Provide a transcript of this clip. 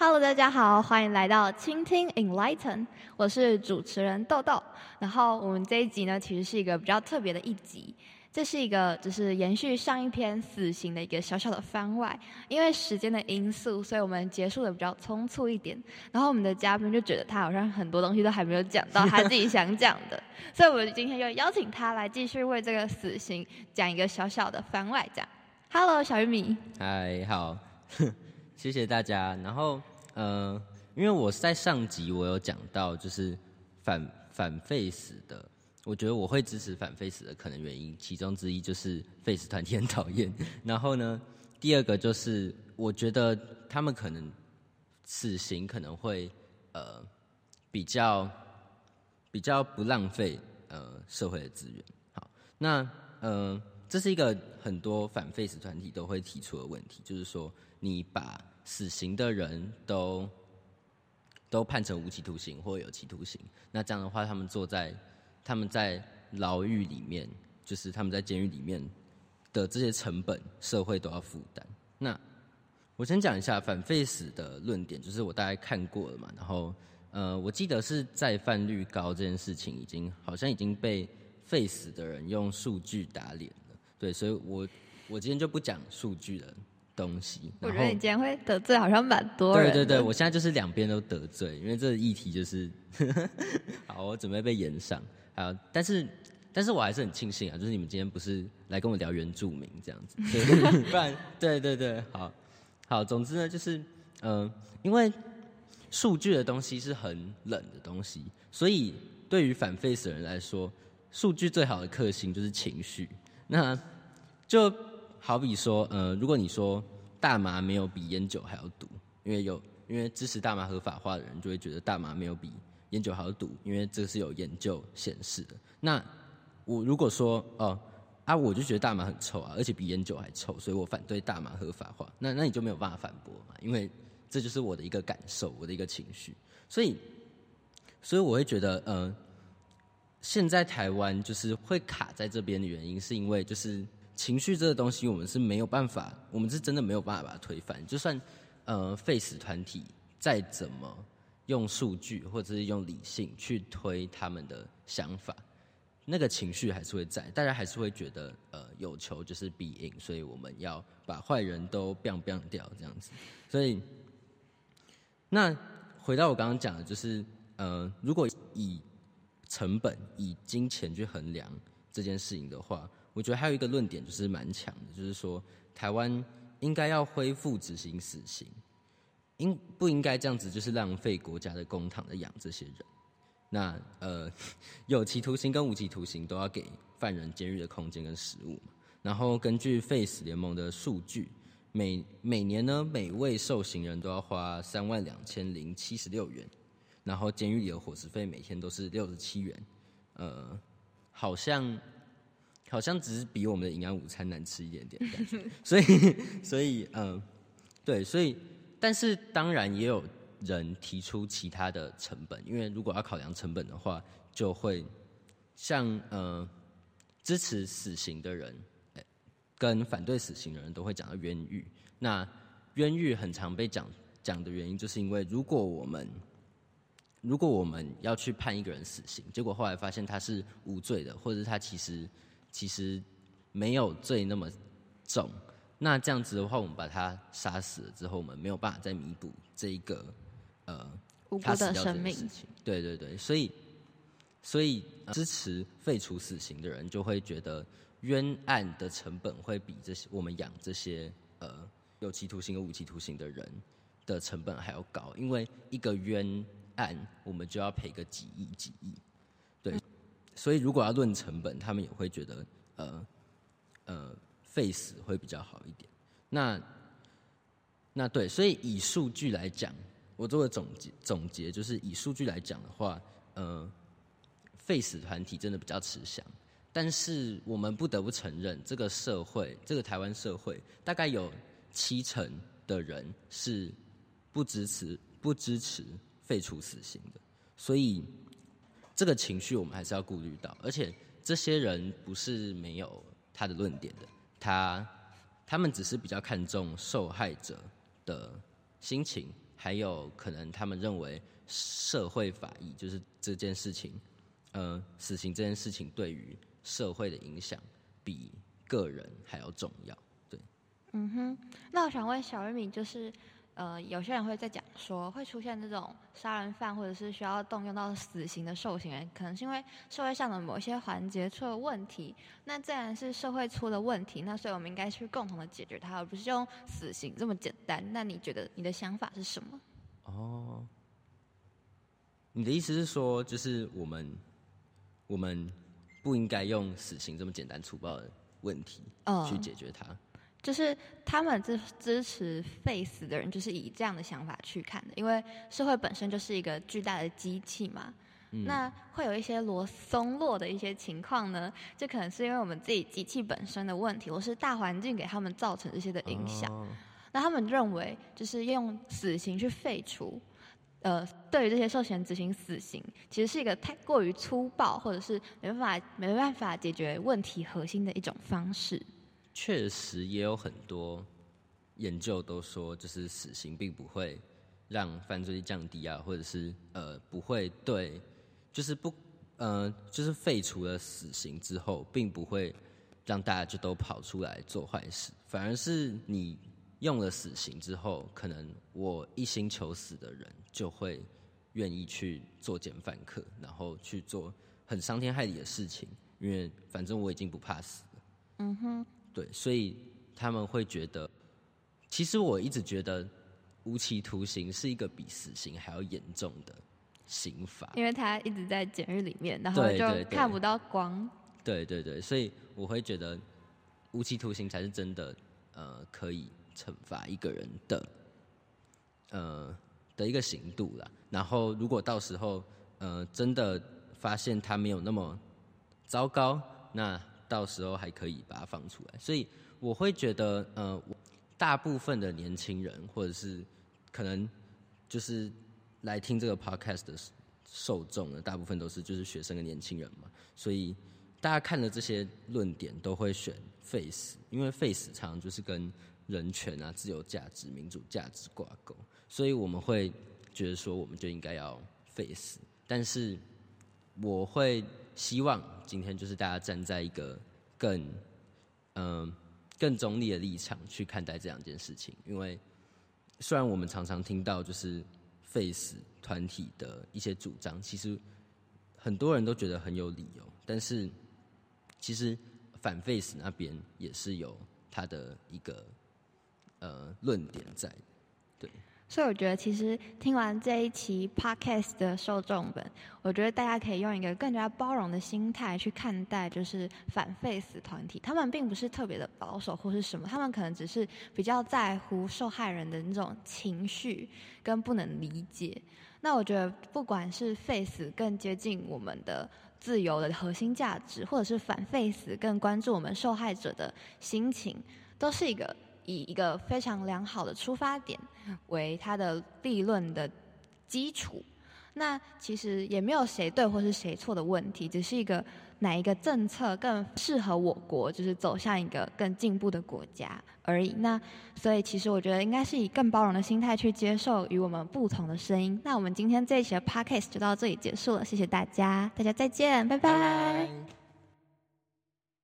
Hello，大家好，欢迎来到倾听 Enlighten，我是主持人豆豆。然后我们这一集呢，其实是一个比较特别的一集，这是一个就是延续上一篇死刑的一个小小的番外。因为时间的因素，所以我们结束的比较匆促一点。然后我们的嘉宾就觉得他好像很多东西都还没有讲到 他自己想讲的，所以我们今天就邀请他来继续为这个死刑讲一个小小的番外。这样，Hello，小玉米。嗨，好。谢谢大家。然后，呃，因为我在上集我有讲到，就是反反废死的，我觉得我会支持反废死的可能原因，其中之一就是废死团体很讨厌。然后呢，第二个就是我觉得他们可能死刑可能会呃比较比较不浪费呃社会的资源。好，那呃这是一个很多反废死团体都会提出的问题，就是说。你把死刑的人都都判成无期徒刑或有期徒刑，那这样的话，他们坐在他们在牢狱里面，就是他们在监狱里面的这些成本，社会都要负担。那我先讲一下反废死的论点，就是我大概看过了嘛，然后呃，我记得是再犯率高这件事情，已经好像已经被废死的人用数据打脸了。对，所以我我今天就不讲数据了。东西，我觉得你今天会得罪好像蛮多人。对对对，我现在就是两边都得罪，因为这个议题就是，好，我准备被延上。好，但是但是我还是很庆幸啊，就是你们今天不是来跟我聊原住民这样子，不然对对对，好，好，总之呢，就是嗯、呃，因为数据的东西是很冷的东西，所以对于反 face 的人来说，数据最好的克星就是情绪，那就。好比说，呃，如果你说大麻没有比烟酒还要毒，因为有因为支持大麻合法化的人就会觉得大麻没有比烟酒还要毒，因为这个是有研究显示的。那我如果说哦啊，我就觉得大麻很臭啊，而且比烟酒还臭，所以我反对大麻合法化。那那你就没有办法反驳嘛，因为这就是我的一个感受，我的一个情绪。所以，所以我会觉得，呃，现在台湾就是会卡在这边的原因，是因为就是。情绪这个东西，我们是没有办法，我们是真的没有办法把它推翻。就算呃，Face 团体再怎么用数据或者是用理性去推他们的想法，那个情绪还是会在，大家还是会觉得呃有求就是必应，所以我们要把坏人都 biang biang 掉这样子。所以，那回到我刚刚讲的，就是呃如果以成本、以金钱去衡量这件事情的话。我觉得还有一个论点就是蛮强的，就是说台湾应该要恢复执行死刑，应不应该这样子就是浪费国家的公帑的养这些人？那呃，有期徒刑跟无期徒刑都要给犯人监狱的空间跟食物嘛。然后根据废死联盟的数据，每每年呢，每位受刑人都要花三万两千零七十六元，然后监狱里的伙食费每天都是六十七元，呃，好像。好像只是比我们的营养午餐难吃一点点，所以，所以，嗯、呃，对，所以，但是当然也有人提出其他的成本，因为如果要考量成本的话，就会像呃支持死刑的人，跟反对死刑的人都会讲到冤狱。那冤狱很常被讲讲的原因，就是因为如果我们如果我们要去判一个人死刑，结果后来发现他是无罪的，或者是他其实。其实没有罪那么重，那这样子的话，我们把他杀死了之后，我们没有办法再弥补这一个呃无辜的生命。对对对，所以所以支持废除死刑的人就会觉得冤案的成本会比这些我们养这些呃有期徒刑和无期徒刑的人的成本还要高，因为一个冤案我们就要赔个几亿几亿，嗯所以，如果要论成本，他们也会觉得，呃，呃，废死会比较好一点。那，那对，所以以数据来讲，我做个总结，总结就是以数据来讲的话，呃，废死团体真的比较吃香。但是，我们不得不承认，这个社会，这个台湾社会，大概有七成的人是不支持不支持废除死刑的。所以。这个情绪我们还是要顾虑到，而且这些人不是没有他的论点的，他他们只是比较看重受害者的心情还有可能他们认为社会法益就是这件事情，呃，死刑这件事情对于社会的影响比个人还要重要。对，嗯哼，那我想问小玉米，就是。呃，有些人会在讲说，会出现这种杀人犯或者是需要动用到死刑的受刑人，可能是因为社会上的某一些环节出了问题。那既然是社会出了问题，那所以我们应该去共同的解决它，而不是用死刑这么简单。那你觉得你的想法是什么？哦，你的意思是说，就是我们我们不应该用死刑这么简单粗暴的问题去解决它。嗯就是他们支支持废死的人，就是以这样的想法去看的，因为社会本身就是一个巨大的机器嘛。嗯、那会有一些螺松落的一些情况呢，这可能是因为我们自己机器本身的问题，或是大环境给他们造成这些的影响。哦、那他们认为，就是用死刑去废除，呃，对于这些受刑人执行死刑，其实是一个太过于粗暴，或者是没办法没办法解决问题核心的一种方式。确实也有很多研究都说，就是死刑并不会让犯罪率降低啊，或者是呃不会对，就是不呃就是废除了死刑之后，并不会让大家就都跑出来做坏事，反而是你用了死刑之后，可能我一心求死的人就会愿意去作奸犯科，然后去做很伤天害理的事情，因为反正我已经不怕死了。嗯哼。对，所以他们会觉得，其实我一直觉得无期徒刑是一个比死刑还要严重的刑罚，因为他一直在监狱里面，然后就看不到光。对对对，所以我会觉得无期徒刑才是真的，呃，可以惩罚一个人的，呃，的一个刑度啦。然后如果到时候，呃，真的发现他没有那么糟糕，那。到时候还可以把它放出来，所以我会觉得，呃，大部分的年轻人或者是可能就是来听这个 podcast 的受众呢，大部分都是就是学生跟年轻人嘛，所以大家看了这些论点都会选 face，，因为 face 常常就是跟人权啊、自由价值、民主价值挂钩，所以我们会觉得说我们就应该要 face，，但是我会。希望今天就是大家站在一个更嗯、更中立的立场去看待这两件事情，因为虽然我们常常听到就是 Face 团体的一些主张，其实很多人都觉得很有理由，但是其实反 Face 那边也是有他的一个呃论点在，所以我觉得，其实听完这一期 podcast 的受众们，我觉得大家可以用一个更加包容的心态去看待，就是反 face 团体。他们并不是特别的保守或是什么，他们可能只是比较在乎受害人的那种情绪跟不能理解。那我觉得，不管是 face 更接近我们的自由的核心价值，或者是反 face 更关注我们受害者的心情，都是一个。以一个非常良好的出发点为他的立论的基础，那其实也没有谁对或是谁错的问题，只是一个哪一个政策更适合我国，就是走向一个更进步的国家而已。那所以其实我觉得应该是以更包容的心态去接受与我们不同的声音。那我们今天这一期的 Podcast 就到这里结束了，谢谢大家，大家再见，拜拜。拜拜。